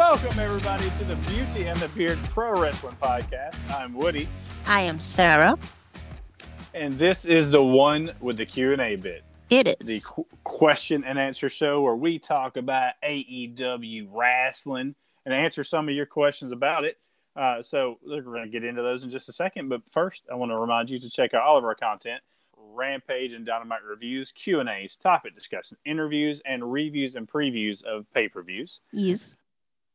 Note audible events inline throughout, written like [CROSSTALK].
Welcome everybody to the Beauty and the Beard Pro Wrestling Podcast. I'm Woody, I am Sarah. and this is the one with the Q and A bit, It is. the qu- question and answer show where we talk about AEW wrestling and answer some of your questions about it. Uh, so we're going to get into those in just a second, but first, I want to remind you to check out all of our content: Rampage and Dynamite reviews, Q and A's, topic discussion, interviews, and reviews and previews of pay per views. Yes.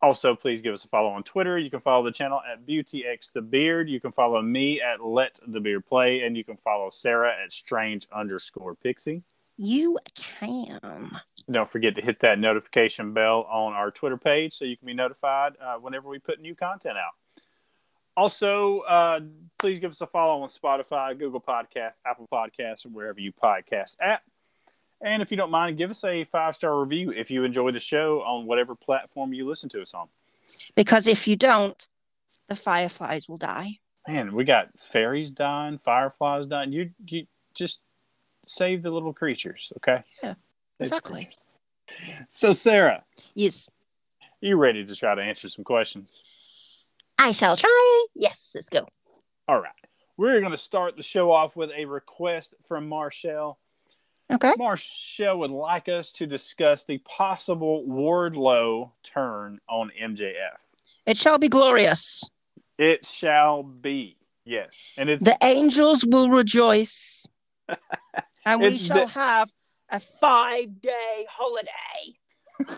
Also, please give us a follow on Twitter. You can follow the channel at BeautyX the Beard. You can follow me at Let the Beard Play, and you can follow Sarah at Strange underscore Pixie. You can. Don't forget to hit that notification bell on our Twitter page so you can be notified uh, whenever we put new content out. Also, uh, please give us a follow on Spotify, Google Podcasts, Apple Podcasts, or wherever you podcast at. And if you don't mind, give us a five star review if you enjoy the show on whatever platform you listen to us on. Because if you don't, the fireflies will die. Man, we got fairies dying, fireflies dying. You you just save the little creatures, okay? Yeah, exactly. So, Sarah, Yes. you ready to try to answer some questions? I shall try. Yes, let's go. All right. We're going to start the show off with a request from Marshall. Okay. Marshall would like us to discuss the possible Wardlow turn on MJF. It shall be glorious. It shall be. Yes. And it's The angels will rejoice. [LAUGHS] and we shall the- have a five day holiday. [LAUGHS]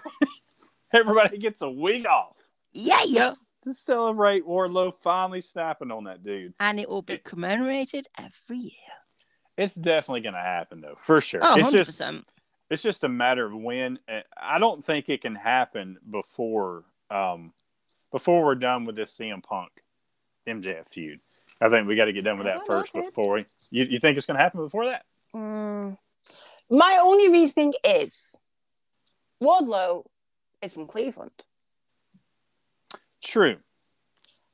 everybody gets a week off. Yeah. to celebrate Wardlow finally snapping on that dude. And it will be commemorated every year. It's definitely going to happen though, for sure. Oh, it's 100%. just it's just a matter of when. Uh, I don't think it can happen before um before we're done with this CM Punk MJF feud. I think we got to get done with that know, first before we. You, you think it's going to happen before that? Mm, My only reasoning is Wardlow is from Cleveland, True.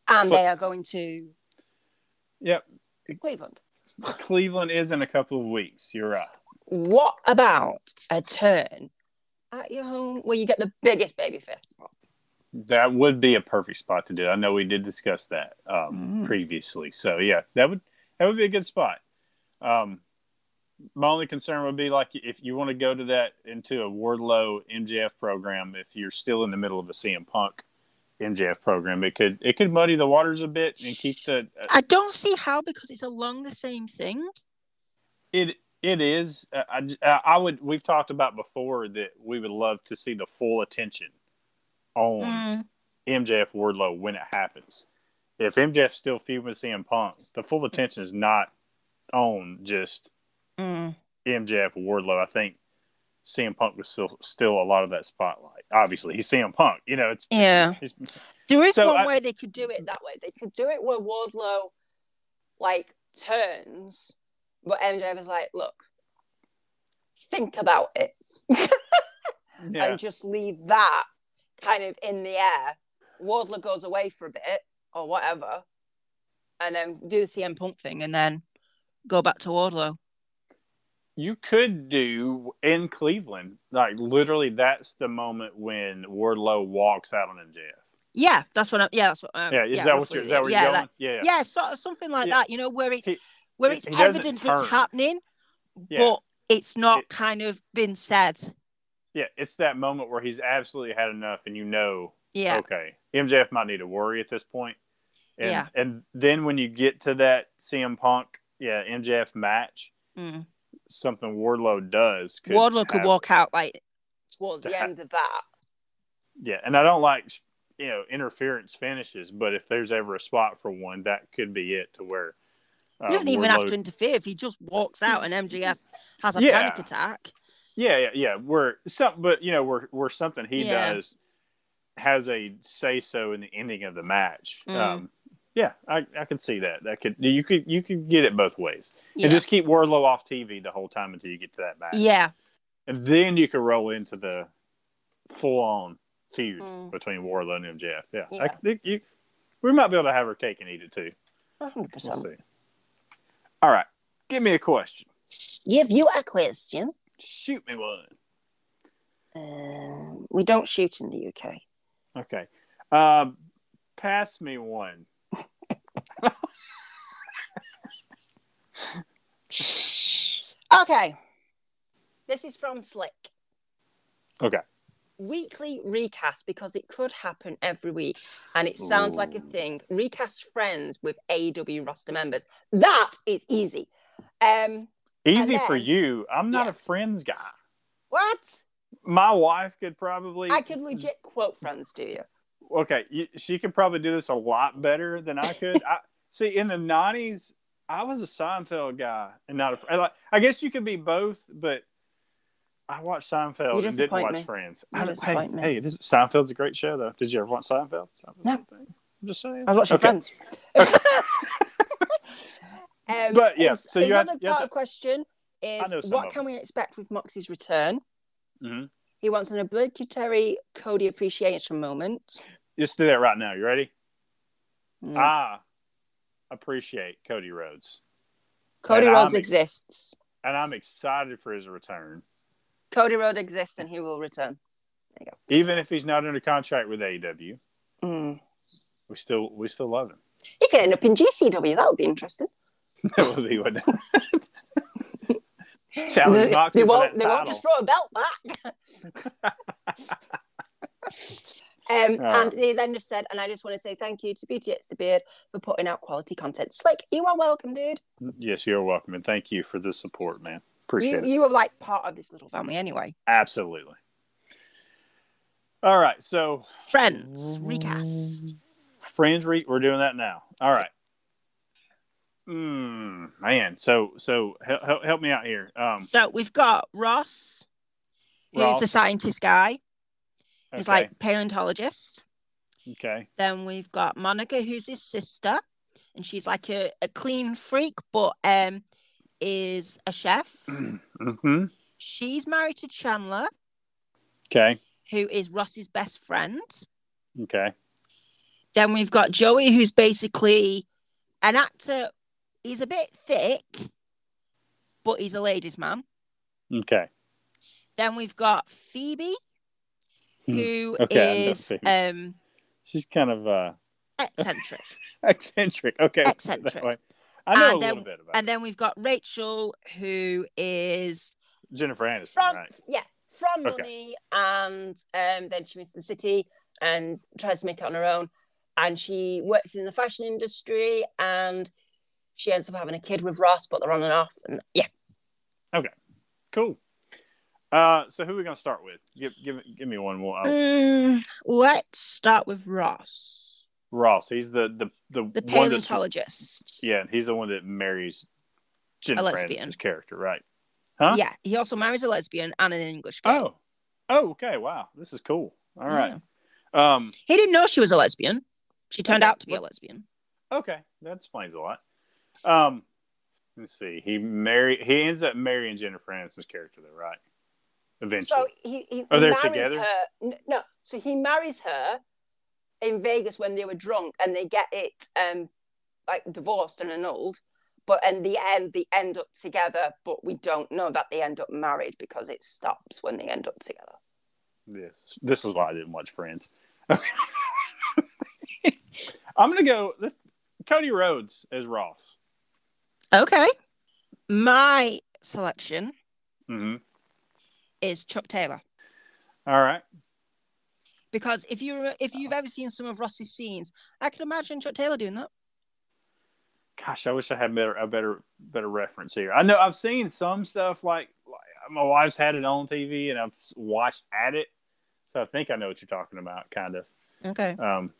and they are going to Yep. Cleveland. Cleveland is in a couple of weeks. You're right. what about a turn at your home where you get the biggest baby fist? That would be a perfect spot to do. I know we did discuss that um, Mm. previously. So yeah, that would that would be a good spot. Um, my only concern would be like if you want to go to that into a Wardlow MJF program, if you're still in the middle of a CM Punk MJF program, it could it could muddy the waters a bit and keep the I don't see how because it's along the same thing. it it is. uh, I, I I would we've talked about before that we would love to see the full attention on. Mm, MJF Wardlow when it happens. If MJF's still feuding with CM Punk, the full attention is not on just mm. MJF Wardlow. I think CM Punk was still still a lot of that spotlight. Obviously, he's CM Punk. You know, it's Yeah. he's, There is So one I- way they could do it that way. They could do it where Wardlow like turns, but MJF is like, look, think about it. [LAUGHS] yeah, and just leave that kind of in the air. Wardlow goes away for a bit or whatever, And then do the CM Punk thing and then go back to Wardlow. You could do in Cleveland like literally. That's the moment when Wardlow walks out on MJF. Yeah, that's what. I'm, yeah, that's what. Um, Yeah, is that what you're? Is that where yeah, you're going? that- yeah, yeah, sort of something like Yeah. that. You know, where it's He- where it's evident turn. it's happening, Yeah. but it's not It- kind of been said. Yeah, it's that moment where he's absolutely had enough, and you know Yeah, okay, MJF might need to worry at this point. And, Yeah. And then when you get to that CM Punk, yeah, MJF match, mm. Something Wardlow does. Could Wardlow could have- walk out like towards the end of that. Yeah, and I don't like you know interference finishes, but if there's ever a spot for one, that could be it. To where uh, he doesn't even have to interfere if he just walks out and MJF has a Yeah. panic attack. Yeah, yeah, yeah. We're some, but you know, we're we're something he Yeah. does has a say so in the ending of the match. Mm. Um, yeah, I, I could see that. That could you could you could get it both ways, Yeah. and just keep Wardlow off TV the whole time until you get to that match. yeah. and then you could roll into the full on feud Mm. between Wardlow and MJF. Yeah, Yeah. I you, we might be able to have her cake and eat it too. 100%. We'll see. All right, give me a question. Give you a question. Shoot me one. Um, we don't shoot in the UK. Okay. Um, pass me one. Okay. This is from Slick. Okay. Weekly recast because it could happen every week and it sounds like a thing. Recast friends with AEW roster members. That is easy. Um, Easy for you. I'm not Yeah. a friends guy. what? My wife could probably. I could legit quote friends to you. okay, you, she could probably do this a lot better than I could. [LAUGHS] I see in the '90s, I was a Seinfeld guy and not a. Like, I guess you could be both, but I watched Seinfeld and didn't watch me. Friends. You I, hey, me. hey, this, Seinfeld's a great show, though. Did you ever watch Seinfeld? Seinfeld's No. a good thing. I'm just saying. I was watching Okay. Friends. [LAUGHS] um, But, yeah, so you have- other you part to- of the question is what can we expect with Moxie's return? Mhm. He wants an obligatory Cody appreciation moment. Just do that right now. You ready? Mm. I appreciate Cody Rhodes, Cody and Rhodes I'm- exists. and I'm excited for his return. Cody Rhodes exists and he will return. There you go. Even if he's not under contract with AEW, Mm. we still we still love him. He could end up in GCW. That would be interesting. [LAUGHS] that would be one. [LAUGHS] Challenge they, they won't. They won't just throw a belt back. [LAUGHS] um, Oh. And they then just said, and I just want to say thank you to Beauty It's the Beard for putting out quality content. Slick, you are welcome, dude. Yes, you're welcome, and thank you for the support, man. You, Appreciate it. you are like part of this little family anyway. Absolutely. All right, so Friends recast. friends, re- we're doing that now. All right. Mm, man, so so help, help me out here. Um, So we've got Ross, who's Ross. a scientist guy. He's okay, like paleontologist. okay, Then we've got Monica, who's his sister, and she's like a, a clean freak, but um is a chef. [CLEARS THROAT] hmm She's married to Chandler, okay, who is Ross's best friend. okay, Then we've got Joey, who's basically an actor. He's a bit thick, but he's a ladies' man. okay. Then we've got Phoebe. Who Okay, is um She's kind of uh, eccentric. [LAUGHS] eccentric. Okay, [LAUGHS] Eccentric. I know And a then- little bit about and then we've got Rachel, who is Jennifer Aniston, from right? yeah from Okay. money, and um, then she moves to the city and tries to make it on her own. And she works in the fashion industry, and she ends up having a kid with Ross, but they're on and off. And yeah, Okay. Cool. Uh, so who are we gonna start with? Give give give me one more. Mm, let's start with Ross, Ross. He's the the the, the paleontologist. yeah. He's the one that marries Jennifer. Aniston's character, right? Huh? Yeah, he also marries a lesbian and an English girl. Oh. Oh, okay. Wow, this is cool. All right. Um. He didn't know she was a lesbian. She turned Okay, out to be a lesbian. Okay, that explains a lot. Um. Let's see. He marry. He ends up marrying Jennifer Aniston's character, though, right? Eventually. So he, he Oh, they're marries together? her. No, so he marries her in Vegas when they were drunk, and they get it um like divorced and annulled. But in the end, they end up together. But we don't know that they end up married because it stops when they end up together. This this is why I didn't watch Friends. [LAUGHS] I'm gonna go. This Cody Rhodes as Ross. Okay. My selection hmm is Chuck Taylor All right. because if you if you've ever seen some of Ross's scenes, I can imagine Chuck Taylor doing that. Gosh, I wish I had better a better better reference here. I know I've seen some stuff like, like my wife's had it on TV and I've watched at it, so I think I know what you're talking about, kind of. Okay. Um,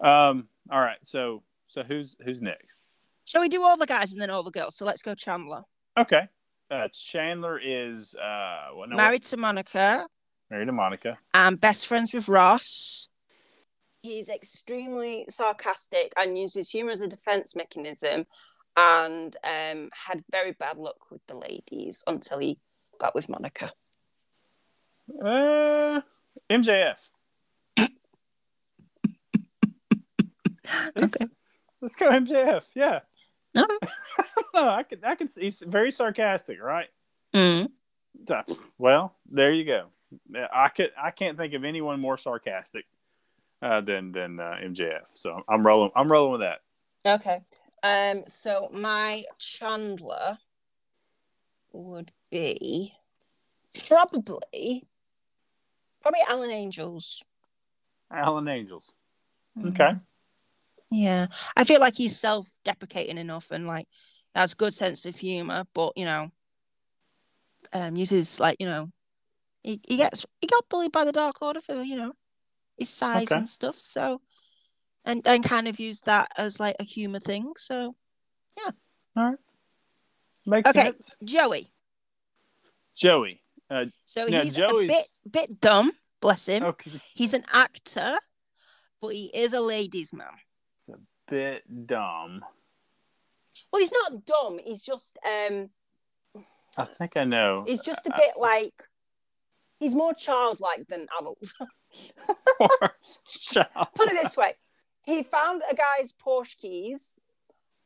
um. All right. So so who's who's next? Shall we do all the guys and then all the girls? So let's go Chandler. Okay. Uh, Chandler is uh what, no, Married to Monica. Married to Monica. and best friends with Ross. He's extremely sarcastic and uses humor as a defense mechanism and um, had very bad luck with the ladies until he got with Monica. Uh, MJF. [LAUGHS] Let's, let's go MJF. Yeah. No. I can. I can. see He's very sarcastic, right? Mm. Well, there you go. I could. I can't think of anyone more sarcastic uh, than than uh, MJF. So I'm rolling. I'm rolling with that. Okay. Um. So my Chandler would be probably probably Alan Angels. Alan Angels. Mm. Okay. Yeah, I feel like he's self-deprecating enough and like has good sense of humor, but you know, um, uses like you know, he, he gets he got bullied by the Dark Order for you know his size Okay. and stuff, so and and kind of used that as like a humor thing. So yeah. All right. Makes sense. Okay. sense. Joey, Joey. Uh, so Now, he's Joey's- a bit bit dumb, bless him. okay. He's an actor, but he is a ladies' man. Bit dumb. Well, he's not dumb. He's just um, I think I know. he's just a bit like he's more childlike than adult. [LAUGHS] Child. [LAUGHS] put it this way he found a guy's Porsche keys,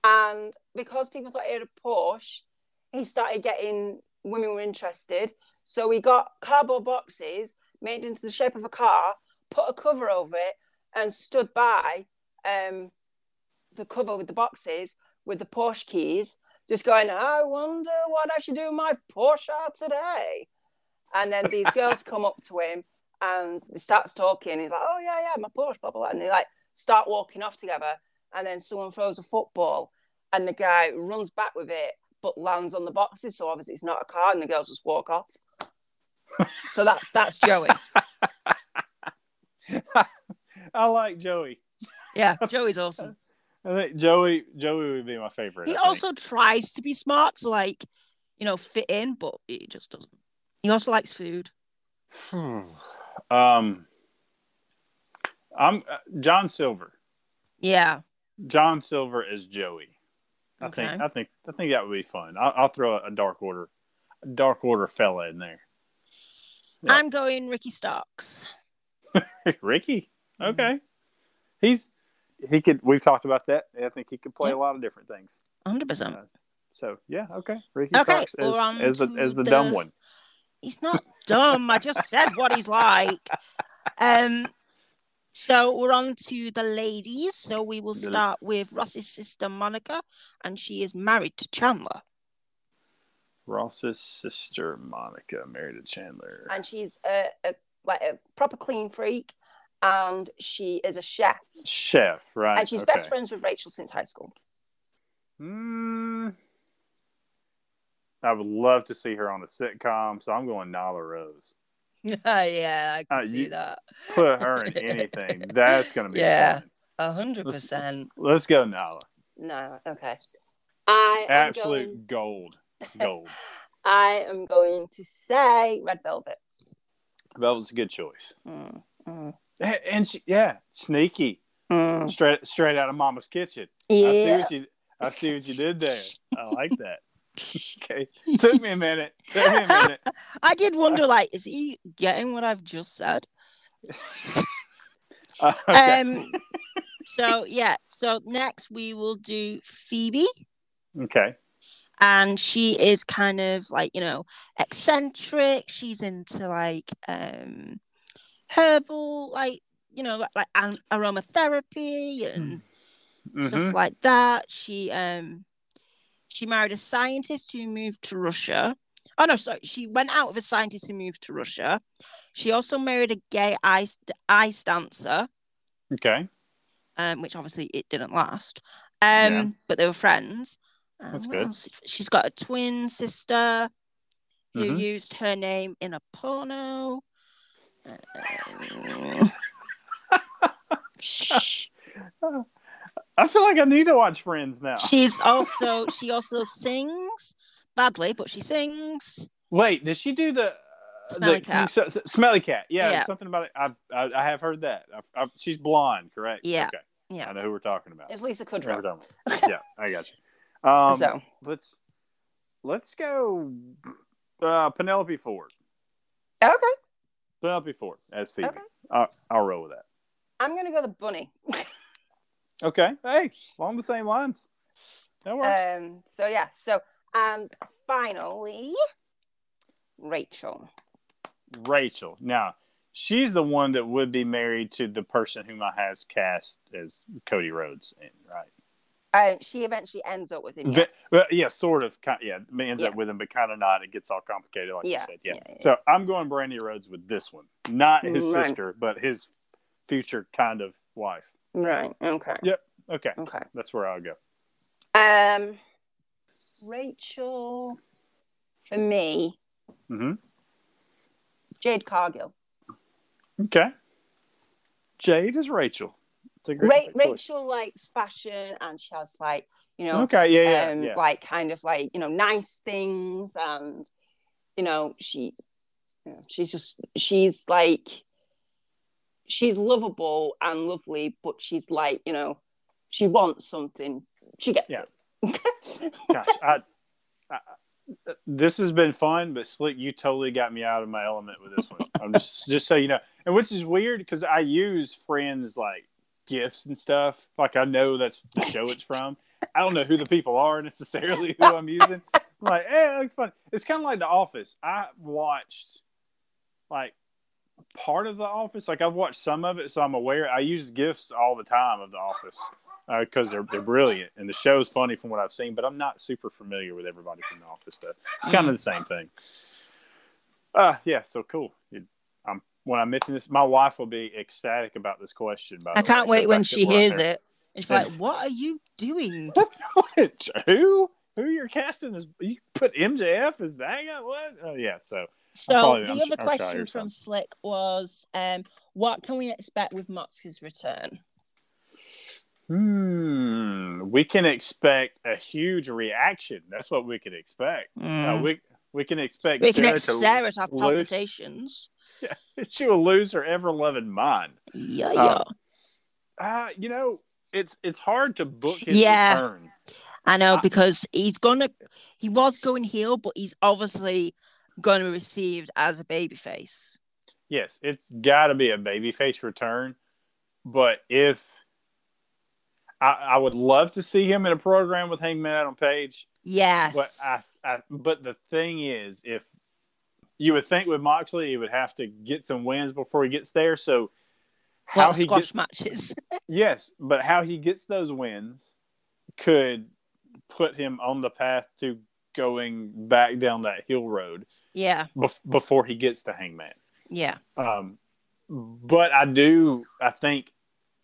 and because people thought he had a Porsche, he started getting women were interested. So he got cardboard boxes made into the shape of a car, put a cover over it, and stood by um, the cover with the boxes with the Porsche keys, just going, I wonder what I should do with my Porsche today. And then these [LAUGHS] girls come up to him and he starts talking. He's like, "Oh yeah, yeah, my Porsche, blah blah,", blah. and they like start walking off together. And then someone throws a football, and the guy runs back with it, but lands on the boxes. So obviously it's not a car, and the girls just walk off. so that's that's Joey. [LAUGHS] I like Joey. Yeah, Joey's awesome. I think Joey Joey would be my favorite. He also tries to be smart to like, you know, fit in, but he just doesn't. He also likes food. Hmm. um, I'm uh, John Silver. Yeah. John Silver is Joey. I Okay. think I think I think that would be fun. I'll, I'll throw a, Dark Order, a Dark Order fella in there. Yeah. I'm going Ricky Starks. [LAUGHS] Ricky. Mm-hmm. Okay. He's he could. We've talked about that. I think he could play Yeah. a lot of different things. 100%. Uh, So yeah, okay. Ricky Okay, Starks we're as, on as the as the, the- dumb one. He's not dumb. I just said what he's like. Um, so we're on to the ladies. So we will start with Ross's sister Monica, and she is married to Chandler, Ross's sister Monica married to Chandler. and she's a, a like a proper clean freak, and she is a chef, Chef, right? and she's okay. best friends with Rachel since high school. Mm, I would love to see her on a sitcom, so I'm going Nyla Rose. [LAUGHS] yeah, I can Uh, see that. Put her in anything. [LAUGHS] That's going to be Yeah. fun. A hundred percent. Let's go, Nala. No, okay. I Absolute going, gold. [LAUGHS] Gold. I am going to say Red Velvet. Velvet's a good choice. Mm, mm, And she, yeah, sneaky. mm. Straight straight out of Mama's kitchen. Yeah. I see what you I see what you did there. I like that. [LAUGHS] okay. Took me a minute. Took me a minute. [LAUGHS] I did wonder, like, is he getting what I've just said? Uh, [LAUGHS] okay. Um. so yeah. So next we will do Phoebe, okay. and she is kind of like you know eccentric. She's into like um herbal, like you know, like, like an- aromatherapy and Mhm. stuff like that. She um she married a scientist who moved to Russia. Oh no, sorry. She went out with a scientist who moved to Russia. She also married a gay ice ice dancer, Okay. um, which obviously it didn't last. Um, Yeah. but they were friends. Um, That's good. else? She's got a twin sister who Mhm. used her name in a porno. Shh. [LAUGHS] I feel like I need to watch Friends now. She's also she also sings badly, but she sings. Wait, did she do the Smelly the- cat. s- s- smelly cat. Yeah, Yeah. something about it. I, I I have heard that. I, I, she's blonde, correct? Yeah. Okay. Yeah. I know who we're talking about. It's Lisa I know who we're Kudrow. [LAUGHS] yeah, I got you. Um, so let's let's go. Uh, Penelope Ford. okay, Penelope Ford as Phoebe. Okay. I'll, I'll roll with that. I'm gonna go the bunny. [LAUGHS] Okay. Hey, along the same lines. That works. Um. So yeah. So and finally, Rachel. Rachel. Now, she's the one that would be married to the person whom I has cast as Cody Rhodes, in, right? Uh, she eventually ends up with him. Ve- well, yeah, sort of. Kind, yeah, ends up with him, but kind of not. It gets all complicated, like Yeah, you said. Yeah. yeah, yeah. So I'm going Brandi Rhodes with this one, not his Right. sister, but his future kind of wife. Right. Okay. Yep. Okay, Okay. that's where I'll go. Um, Rachel, for me, hmm Jade Cargill. Okay. Jade is Rachel. It's a great Ra- Rachel likes fashion, and she has like you know, Okay. Yeah. Yeah. um, yeah. like kind of like you know, nice things, and you know, she, you know, she's just she's like, she's lovable and lovely, but she's like you know, she wants something, she gets Yeah. it. [LAUGHS] Gosh, I, I, this has been fun, but Slick, you totally got me out of my element with this one. I'm just just so you know, and which is weird because I use friends like gifts and stuff. Like I know that's the [LAUGHS] show it's from. I don't know who the people are necessarily who I'm using. I'm like, eh, it looks fun. It's kind of like The Office. I watched like part of The Office. Like I've watched some of it, so I'm aware. I use gifts all the time of The Office because they're they're brilliant and the show's funny from what I've seen. But I'm not super familiar with everybody from The Office though. It's kind of the same thing. Uh yeah. So cool. When I mention this, my wife will be ecstatic about this question. By I can't way, wait when she hears there. it. And she's like, "What are you doing?" [LAUGHS] who? Who you're casting is you put MJF as that guy? What? Oh yeah. So So probably- the I'm other I'm question from. Slick was, um, "What can we expect with Mox's return?" hmm, we can expect a huge reaction. That's what we can expect. Uh, Mm. we we can expect we can Sarah expect to Sarah to have lose- [LAUGHS] palpitations. she will lose her ever loving mind. Yeah, Um, yeah. Uh, you know, it's it's hard to book his Yeah. return. I know because he's gonna. He was going heel, but he's obviously going to be received as a babyface. Yes, it's got to be a babyface return. But if I, I would love to see him in a program with Hangman Adam Page, Yes. but I, I but the thing is, if you would think with Moxley, he would have to get some wins before he gets there. So how well, he squash gets matches. [LAUGHS] yes, but how he gets those wins could put him on the path to going back down that hill road yeah, bef- before he gets to Hangman. yeah, Um, but I do. I think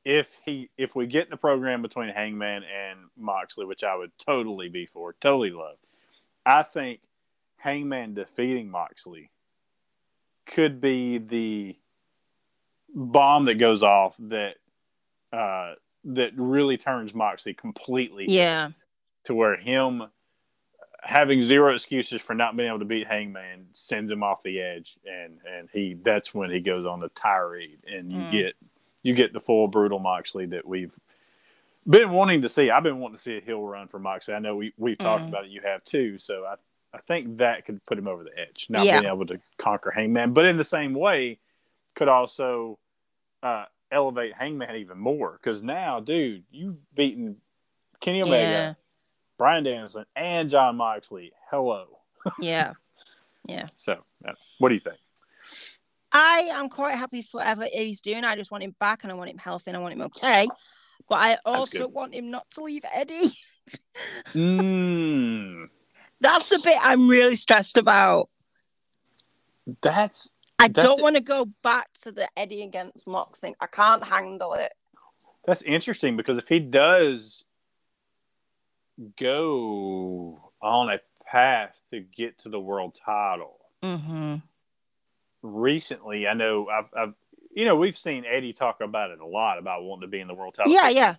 if he if we get in the program between Hangman and Moxley, which I would totally be for, totally love, I think Hangman defeating Moxley could be the bomb that goes off that uh, that really turns Moxley completely yeah, to where him having zero excuses for not being able to beat Hangman sends him off the edge, and and he that's when he goes on the tirade, and you Mm. get you get the full brutal Moxley that we've been wanting to see. I've been wanting to see a heel run for Moxley. I know we we've talked Mm. about it. You have too. So I I think that could put him over the edge, not Yeah. being able to conquer Hangman, but in the same way, could also uh, elevate Hangman even more because now, dude, you've beaten Kenny Omega. yeah, Bryan Danielson and Jon Moxley. Hello. [LAUGHS] yeah, yeah. So, uh, what do you think? I am quite happy for whatever he's doing. I just want him back, and I want him healthy, and I want him okay. But I also want him not to leave Eddie. [LAUGHS] Mm, That's the bit I'm really stressed about. that's I That's don't want to go back to the Eddie against Mox thing. I can't handle it. that's interesting because if he does go on a path to get to the world title, Mm-hmm. recently, I know I've, I've you know we've seen Eddie talk about it a lot about wanting to be in the world title. Yeah, yeah,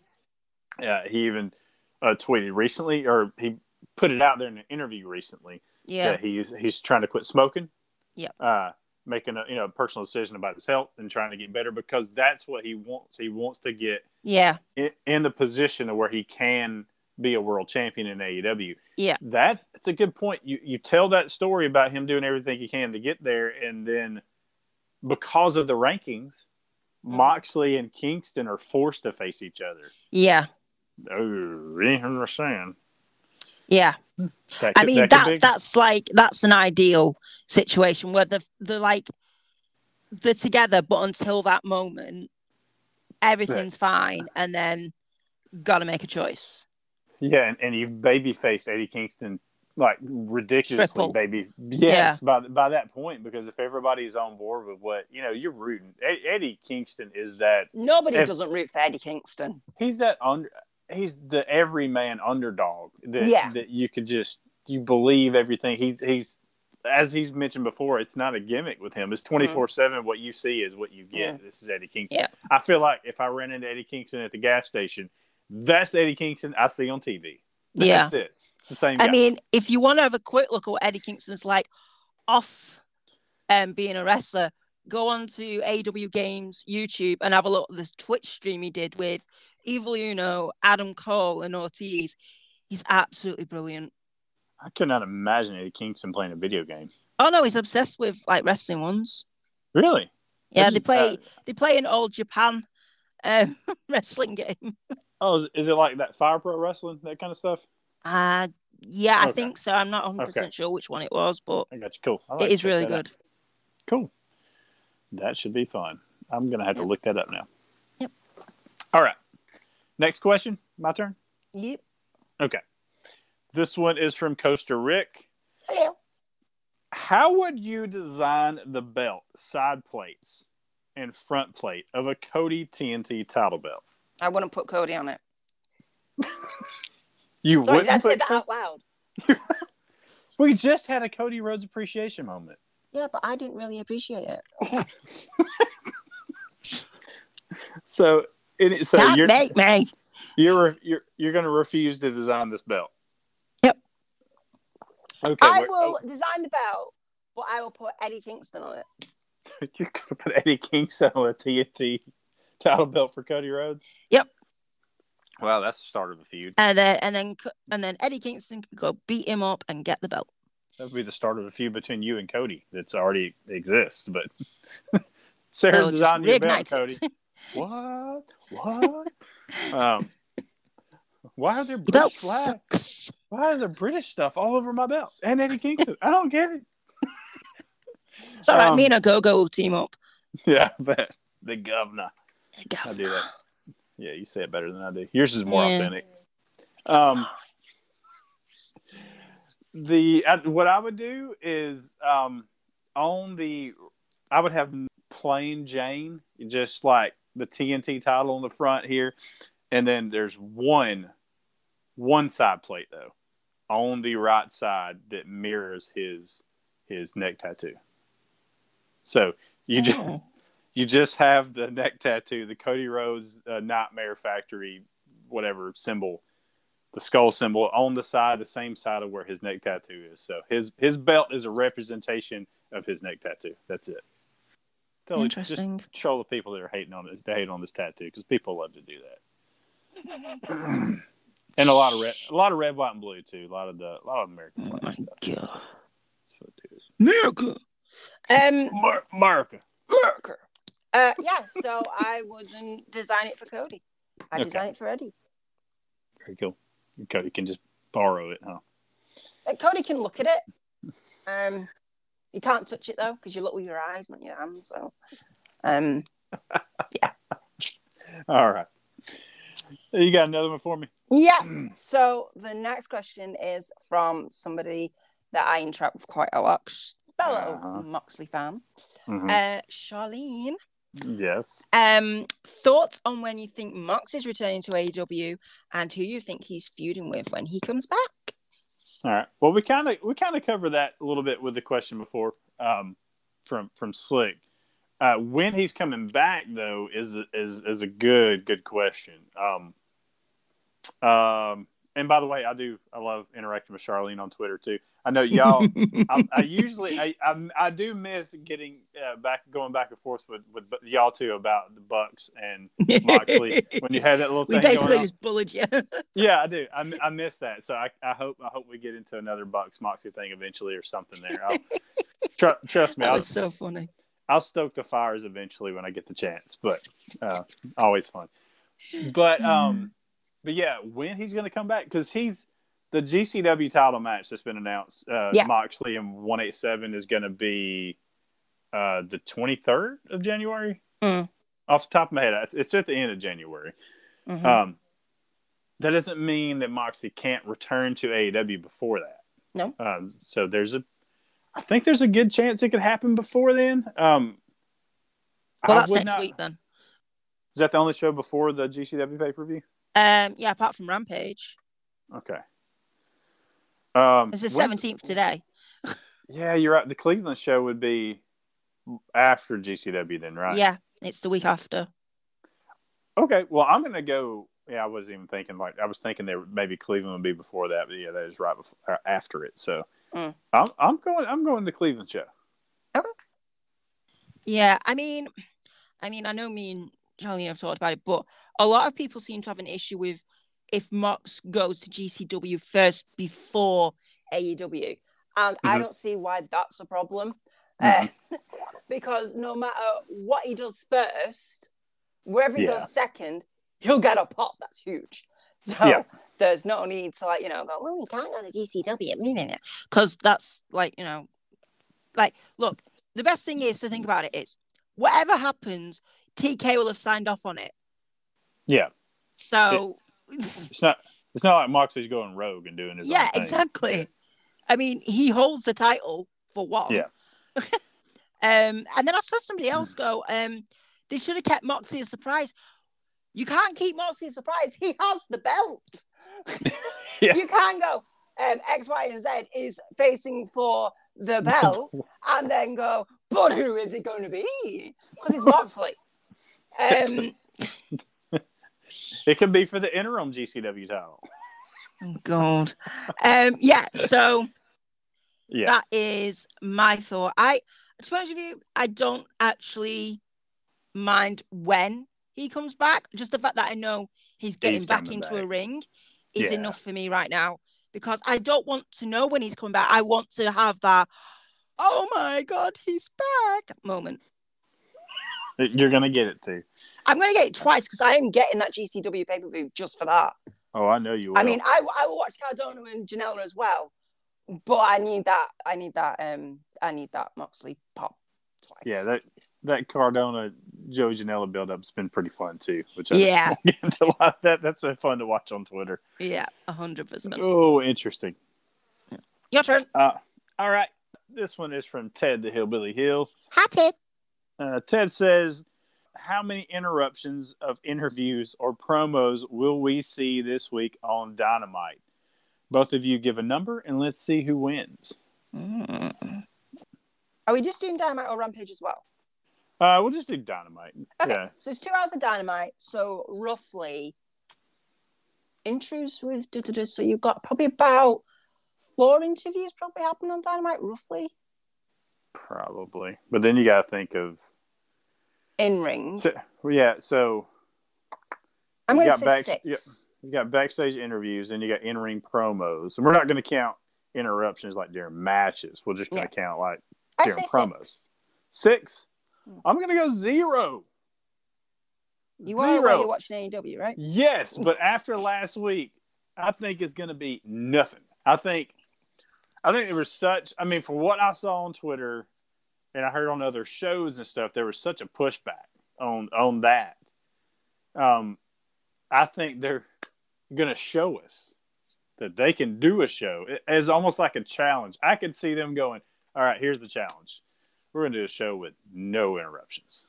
Yeah, he even uh, tweeted recently, or he put it out there in an interview recently yeah. that he's he's trying to quit smoking. Yeah, Uh, making a you know personal decision about his health and trying to get better because that's what he wants. He wants to get Yeah. in, in the position of where he can be a world champion in AEW. Yeah. That's it's a good point. You you tell that story about him doing everything he can to get there, and then because of the rankings, Mm-hmm. Moxley and Kingston are forced to face each other. Yeah. Oh, understand? Yeah. That I could- mean could that that's like that's an ideal situation where the they're like they're together, but until that moment, everything's fine, and then got to make a choice. yeah, and, and you've baby faced Eddie Kingston like ridiculously Triple. baby. Yes, by by that point, because if everybody's on board with what you know, you're rooting. Ed- Eddie Kingston is that Nobody If- doesn't root for Eddie Kingston. he's that under he's the everyman underdog that Yeah. that you could just you believe everything he's he's as he's mentioned before it's not a gimmick with him it's 24-7 what you see is what you get Yeah. this is eddie kingston Yeah. i feel like if i ran into eddie kingston at the gas station that's eddie kingston i see on tv Yeah. that's it it's the same I guy. mean, if you want to have a quick look at what Eddie Kingston's like off um, being a wrestler, go on to AEW Games YouTube and have a look at the Twitch stream he did with Evil Uno, Adam Cole, and Ortiz. He's absolutely brilliant. i could not imagine eddie kingston playing a video game Oh no, he's obsessed with like wrestling ones. really Yeah, they is- play they play an old Japan um, [LAUGHS] wrestling game. oh is, is it like that fire pro wrestling that kind of stuff Uh yeah, I think so. I'm not 100% sure which one it was, but i got you cool like is to check really that out. good. Cool. That should be fun. I'm gonna have to look that up now. Yep. All right. Next question. My turn. Yep. Okay. This one is from Coaster Rick. Hello. How would you design the belt, side plates, and front plate of a Cody TNT title belt? I wouldn't put Cody on it. You Sorry, wouldn't I say put that out loud? [LAUGHS] We just had a Cody Rhodes appreciation moment. Yeah, but I didn't really appreciate it. [LAUGHS] So, it, so Can't you're make me. you're you're you're going to refuse to design this belt. Yep. Okay. I we're- will oh. design the belt, but I will put Eddie Kingston on it. [LAUGHS] You're gonna put Eddie Kingston on a TNT title belt for Cody Rhodes? Yep. Wow, that's the start of a feud. And then and then and then Eddie Kingston can go beat him up and get the belt. That would be the start of a feud between you and Cody that's already exists. But [LAUGHS] Sarah's They'll just designed your belt, Cody. [LAUGHS] What? What? um, why are there British belt flags? sucks. Why is there British stuff all over my belt? And Eddie Kingston. I don't get it. It's all right. Um, Me and a go go will team up. Yeah, but the governor. I do that. Yeah, you say it better than I do. Yours is more Yeah. authentic. Um, the I, what I would do is um, on the I would have plain Jane, just like the TNT title on the front here, and then there's one one side plate though on the right side that mirrors his his neck tattoo. So you just Oh. [LAUGHS] you just have the neck tattoo, the Cody Rhodes uh, Nightmare Factory, whatever symbol, the skull symbol on the side, the same side of where his neck tattoo is. So his his belt is a representation of his neck tattoo. That's it. Totally Interesting. Just troll the people that are hating on it, they hate on this tattoo because people love to do that. [CLEARS THROAT] and a lot of red, a lot of red, white, and blue too. A lot of the, a lot of American Oh my stuff. god. That's what it is. America. Um Mar- America. America. Uh yeah, so I wouldn't design it for Cody. I Okay. design it for Eddie. Very cool. Cody can just borrow it, huh? Uh, Cody can look at it. Um you can't touch it though, because you look with your eyes, not your hands. So um [LAUGHS] yeah. All right. You got another one for me? Yeah. [CLEARS THROAT] So the next question is from somebody that I interact with quite a lot. Fellow Uh-huh. Moxley fan, Mhm. uh, Charlene. yes. Um, thoughts on when you think Mox is returning to AEW and who you think he's feuding with when he comes back? All right. Well, we kind of we kind of covered that a little bit with the question before um, from from Slick. Uh, when he's coming back, though, is is is a good good question. Um, um, and by the way, I do. I love interacting with Charlene on Twitter too. I know y'all. I, I usually, I, I, I do miss getting uh, back, going back and forth with with y'all too about the Bucks and Moxley [LAUGHS] when you had that little. we thing basically going on. just bullied you. [LAUGHS] Yeah, I do. I, I miss that. So I, I hope I hope we get into another Bucks Moxley thing eventually or something there. I'll, [LAUGHS] tr- trust me, that I'll, so funny. I'll stoke the fires eventually when I get the chance. But uh, always fun. But um, but yeah, when he's going to come back because he's the GCW title match that's been announced. Uh, Yeah. Moxley and one eight seven is going to be uh the twenty third of January. Mm. Off the top of my head, it's- at the end of January. Mhm. Um, that doesn't mean that Moxley can't return to AEW before that. No. Um, so there's a, I think there's a good chance it could happen before then. Um, well, I that's next not- week then. Is that the only show before the GCW pay per view? Um, yeah, apart from Rampage, Okay. Um, it's the seventeenth today. [LAUGHS] Yeah, you're right. The Cleveland show would be after GCW, then, right? Yeah, it's the week after. Okay. Well, I'm gonna go. Yeah, I wasn't even thinking like I was thinking there maybe Cleveland would be before that, but yeah, that is right before uh, after it. So Mm. I'm I'm going I'm going to Cleveland show. Yeah, I mean, I mean, I know me and Charlene have talked about it, but a lot of people seem to have an issue with if Mox goes to GCW first before AEW, and I Mhm. don't see why that's a problem. Uh, [LAUGHS] because no matter what he does first, wherever he Yeah. goes second, he'll get a pop that's huge. [LAUGHS] So Yeah. there's no need to like you know go well we can't go to GCW Meaning it. because that's like you know like look the best thing is to think about it is whatever happens TK will have signed off on it Yeah, so [LAUGHS] it's not it's not like Moxley's going rogue and doing his yeah own thing. exactly I mean he holds the title for one Yeah. [LAUGHS] um and then I saw somebody else go um they should have kept Moxley a surprise you can't keep Moxley a surprise he has the belt [LAUGHS] Yeah. you can't go um, X, Y, and Z is facing for the belt and then go, but who is it going to be? Because it's Moxley. Um, [LAUGHS] It could be for the interim GCW title. oh God. Um, yeah, so Yeah, that is my thought. I, to be honest with you, I don't actually mind when he comes back. Just the fact that I know he's getting He's back into a ring is Yeah. enough for me right now because I don't want to know when he's coming back. I want to have that, oh my God, he's back moment. You're gonna get it too. I'm going to get it twice because I am getting that GCW pay per view just for that. Oh, I know you will. I mean, I, I will watch Cardona and Janela as well, but I need that. I need that. Um, I need that Moxley pop twice. Yeah, that- that Cardona Joe Janela build up's been pretty fun too. Which I Yeah. [LAUGHS] get a lot. That that's been fun to watch on Twitter. yeah, a hundred percent. Oh, interesting. Your turn. Uh, all right. This one is from Ted the Hillbilly Hill. Hi, it. Uh, Ted says, How many interruptions of interviews or promos will we see this week on Dynamite? Both of you give a number and let's see who wins. Mm. Are we just doing Dynamite or Rampage as well? Uh, we'll just do Dynamite. Okay, Yeah. so it's two hours of Dynamite. So roughly, intros with so you've got probably about four interviews probably happening on Dynamite, roughly Probably. But then you got to think of. in ring. So, yeah, so I'm going to say back- six. you got backstage interviews and you got in ring promos. And we're not going to count interruptions like during matches. We're just going to count like during promos. six. six. Hmm. I'm going to go zero. You are aware you're watching AEW, right? Yes, but [LAUGHS] after last week, I think it's going to be nothing. I think, I think there was such. I mean, for what I saw on Twitter, and I heard on other shows and stuff, there was such a pushback on on that. Um, I think they're going to show us that they can do a show It- as almost like a challenge. I could see them going, "All right, here's the challenge. We're going to do a show with no interruptions.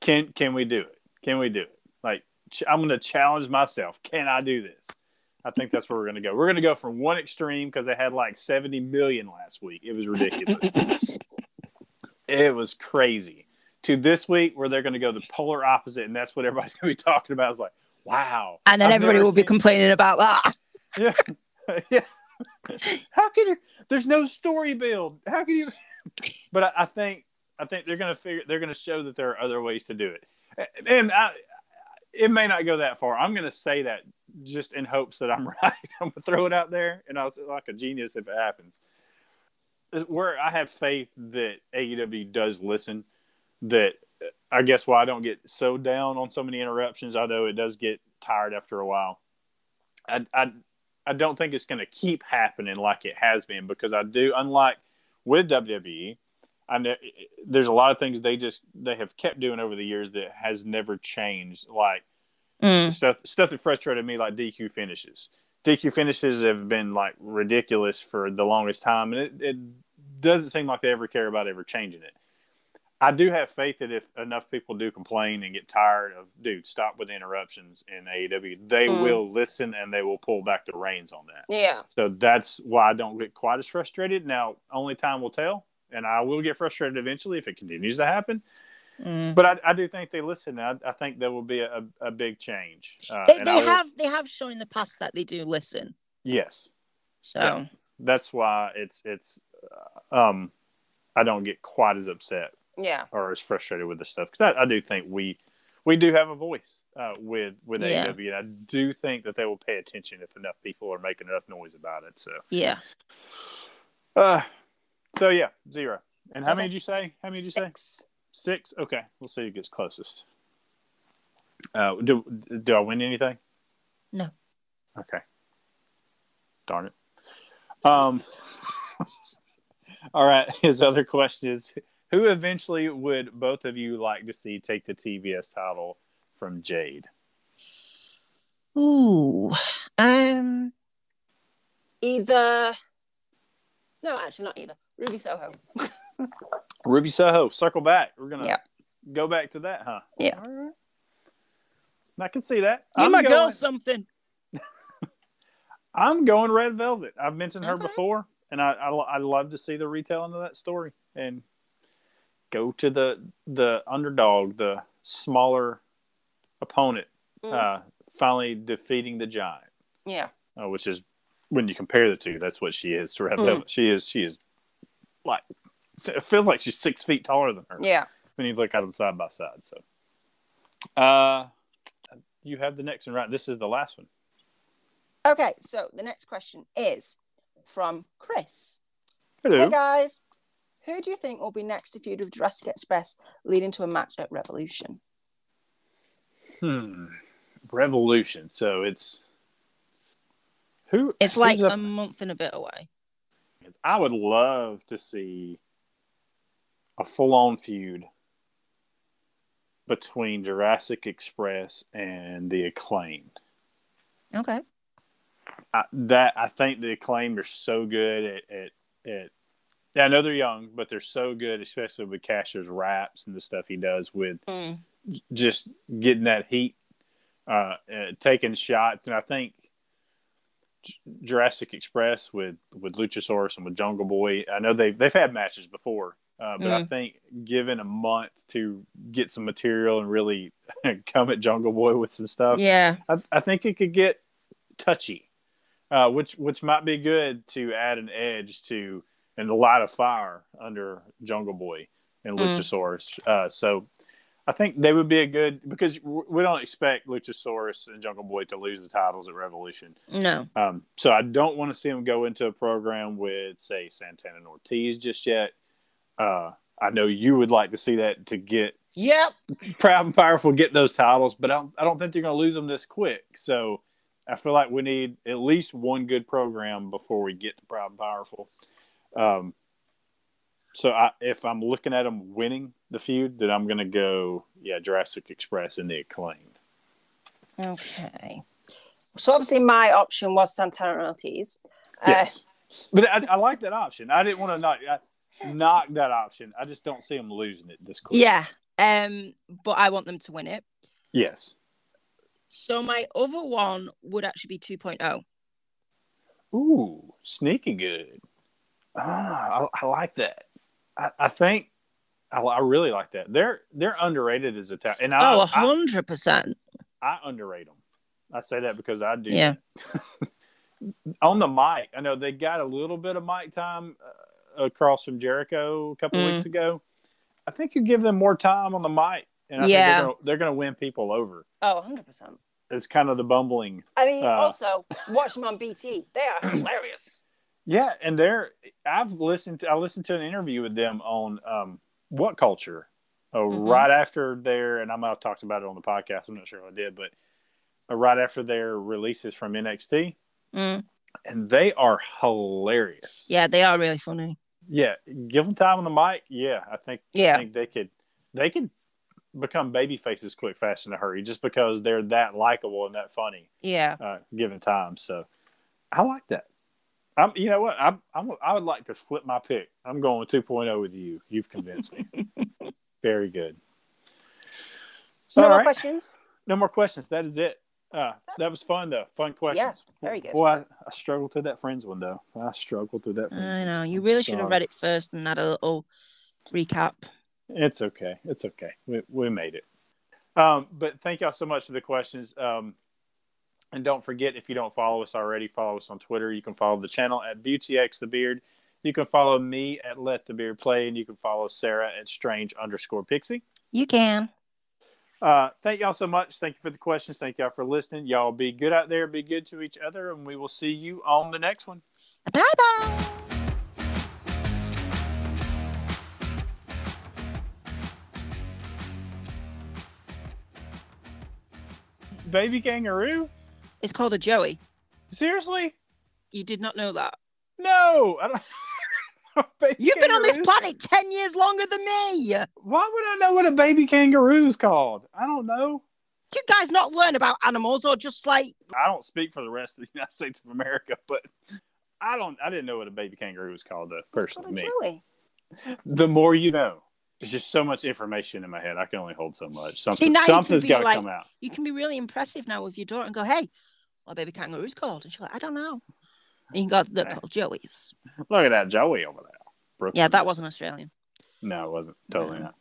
Can can we do it? Can we do it? Like ch- I'm going to challenge myself. Can I do this? I think that's where we're going to go. We're going to go from one extreme because they had like 70 million last week. It was ridiculous. [LAUGHS] it was crazy. To this week where they're going to go the polar opposite, and that's what everybody's going to be [LAUGHS] talking about. It's like, wow. And then I've everybody never will be complaining about that. [LAUGHS] yeah, yeah. How can you? There's no story build. How can you? But I, I think I think they're gonna figure. They're gonna show that there are other ways to do it, and I, it may not go that far. I'm gonna say that just in hopes that I'm [LAUGHS] right. I'm gonna throw it out there, and I'll like a genius if it happens. Where I have faith that AEW does listen. That uh, I guess why I don't get so down on so many interruptions, although it does get tired after a while. I I, I don't think it's going to keep happening like it has been because I do. Unlike with WWE, I know there's a lot of things they just they have kept doing over the years that has never changed. Like Mm. stuff stuff that frustrated me, like DQ finishes. DQ finishes have been like ridiculous for the longest time, and it, it doesn't seem like they ever care about ever changing it. I do have faith that if enough people do complain and get tired of, dude, stop with the interruptions in AEW, they Mm. will listen and they will pull back the reins on that. Yeah. So that's why I don't get quite as frustrated. Now, only time will tell, and I will get frustrated eventually if it continues to happen. Mm. But I, I do think they listen. I, I think there will be a, a big change. Uh, They, they I will- have they have shown in the past that they do listen. yes. So Yeah. That's why it's it's uh, um I don't get quite as upset Yeah. or as frustrated with the stuff because I, I do think we we do have a voice uh, with with Yeah. AEW, and I do think that they will pay attention if enough people are making enough noise about it. So, yeah, uh, so yeah, zero. And how Okay. many did you say? How many did you say? Six. Six. Okay, we'll see who gets closest. Uh, do do I win anything? No. Okay. Darn it. Um. [LAUGHS] all right. [LAUGHS] His other question is: Who eventually would both of you like to see take the TBS title from Jade? ooh, um, Either. No, actually, not either. Ruby Soho. Ruby Soho. Circle back. We're gonna Yeah. go back to that, huh? Yeah. All right. I can see that. give I'm my going- girl something. [LAUGHS] I'm going Red Velvet. I've mentioned her Okay. before, and I, I I love to see the retelling of that story and go to the the underdog, the smaller opponent, Mm. uh, finally defeating the giant, Yeah. uh, which is when you compare the two, that's what she is to Red Mm. Velvet. She is she is like it feels like she's six feet taller than her Yeah. when you look at them side by side. So, uh, you have the next one right. This is the last one. Okay, so the next question is from Chris. Hello. Hey guys, who do you think will be next to feud with Jurassic Express leading to a match at Revolution? Hmm. Revolution. So it's who? It's like up- a month and a bit away. I would love to see a full-on feud between Jurassic Express and the Acclaimed. Okay. I, that I think the Acclaimed are so good at at, at yeah, I know they're young, but they're so good, especially with Caster's raps and the stuff he does with Mm. just getting that heat, uh, uh, taking shots, and I think Jurassic Express with with Luchasaurus and with Jungle Boy. I know they've they've had matches before, uh, but I think given a month to get some material and really [LAUGHS] come at Jungle Boy with some stuff, Yeah. I, I think it could get touchy, uh, which which might be good to add an edge to and a light of fire under Jungle Boy and Mm. Luchasaurus. Uh, so I think they would be a good because we don't expect Luchasaurus and Jungle Boy to lose the titles at Revolution. No. Um, so I don't want to see them go into a program with say Santana and Ortiz just yet. Uh, I know you would like to see that to get Yep. proud and powerful get those titles, but I don't, I don't think they're going to lose them this quick. So I feel like we need at least one good program before we get to proud and powerful. Um, so I, if I'm looking at them winning the feud, then I'm going to go, yeah, Jurassic Express and the acclaimed. Okay. So obviously my option was Santana and Ortiz. Uh, Yes, but I, I like that option. I didn't want to knock I, knock that option. I just don't see them losing it this quick. Yeah. Um, but I want them to win it. Yes. So my other one would actually be oh. 2.0. Ooh, sneaky good. Ah, I, I like that. I, I think I, I really like that. They're they're underrated as a talent, and I, Oh, a I, hundred percent. I underrate them. I say that because I do. Yeah. [LAUGHS] on the mic, I know they got a little bit of mic time uh, across from Jericho a couple Mm. weeks ago. I think you give them more time on the mic, and I Yeah. think they're gonna, they're going to win people over. Oh, 100%. It's kind of the bumbling. I mean, Uh. also, [LAUGHS] watch them on BT. They are [CLEARS THROAT] hilarious. Yeah, and they're. I've listened. To, I listened to an interview with them on um, what culture, uh, Mhm. right after their, and I might have talked about it on the podcast. I'm not sure if I did, but uh, right after their releases from NXT, Mm. and they are hilarious. Yeah, they are really funny. Yeah, give them time on the mic. Yeah, I think. I Yeah. think they could. They could become baby faces quick, fast, in a hurry, just because they're that likable and that funny. Yeah. Uh, given time, so I like that. I'm. You know what? I'm. I'm. I would like to flip my pick. I'm going 2.0 with you. You've convinced me. [LAUGHS] Very good. No All more right. questions? No more questions. That is it. Uh, that was fun though. Fun questions. very good. Boy, I, I struggled through that friends one though. I struggled through that. Friends I one. know. You really should have read it first and had a little recap. It's okay. It's okay. We, we made it. Um, but thank y'all so much for the questions. Um, and don't forget, if you don't follow us already, follow us on Twitter. You can follow the channel at BeautyX the Beard. You can follow me at Let the Beard Play, and you can follow Sarah at Strange underscore Pixie. You can. Uh, thank y'all so much. Thank you for the questions. Thank y'all for listening. Y'all be good out there. Be good to each other, and we will see you on the next one. Bye bye. Baby kangaroo? It's called a Joey. Seriously? You did not know that. No. I don't. [LAUGHS] You've been on this kangaroos? planet 10 years longer than me. Why would I know what a baby kangaroo is called? I don't know. Do you guys not learn about animals or just like, I don't speak for the rest of the United States of America, but I don't. I didn't know what a baby kangaroo was called. Though, personally, me. Joey. The more you know. There's just so much information in my head. I can only hold so much. Something, See, now you can be got to like- come out. you can be really impressive now with your daughter and go, hey, what baby kangaroo's called? And she's like, I don't know. And you got they're called Joey's. Look at that Joey over there. Brooklyn. Yeah, that wasn't Australian. No, it wasn't. Totally No. not.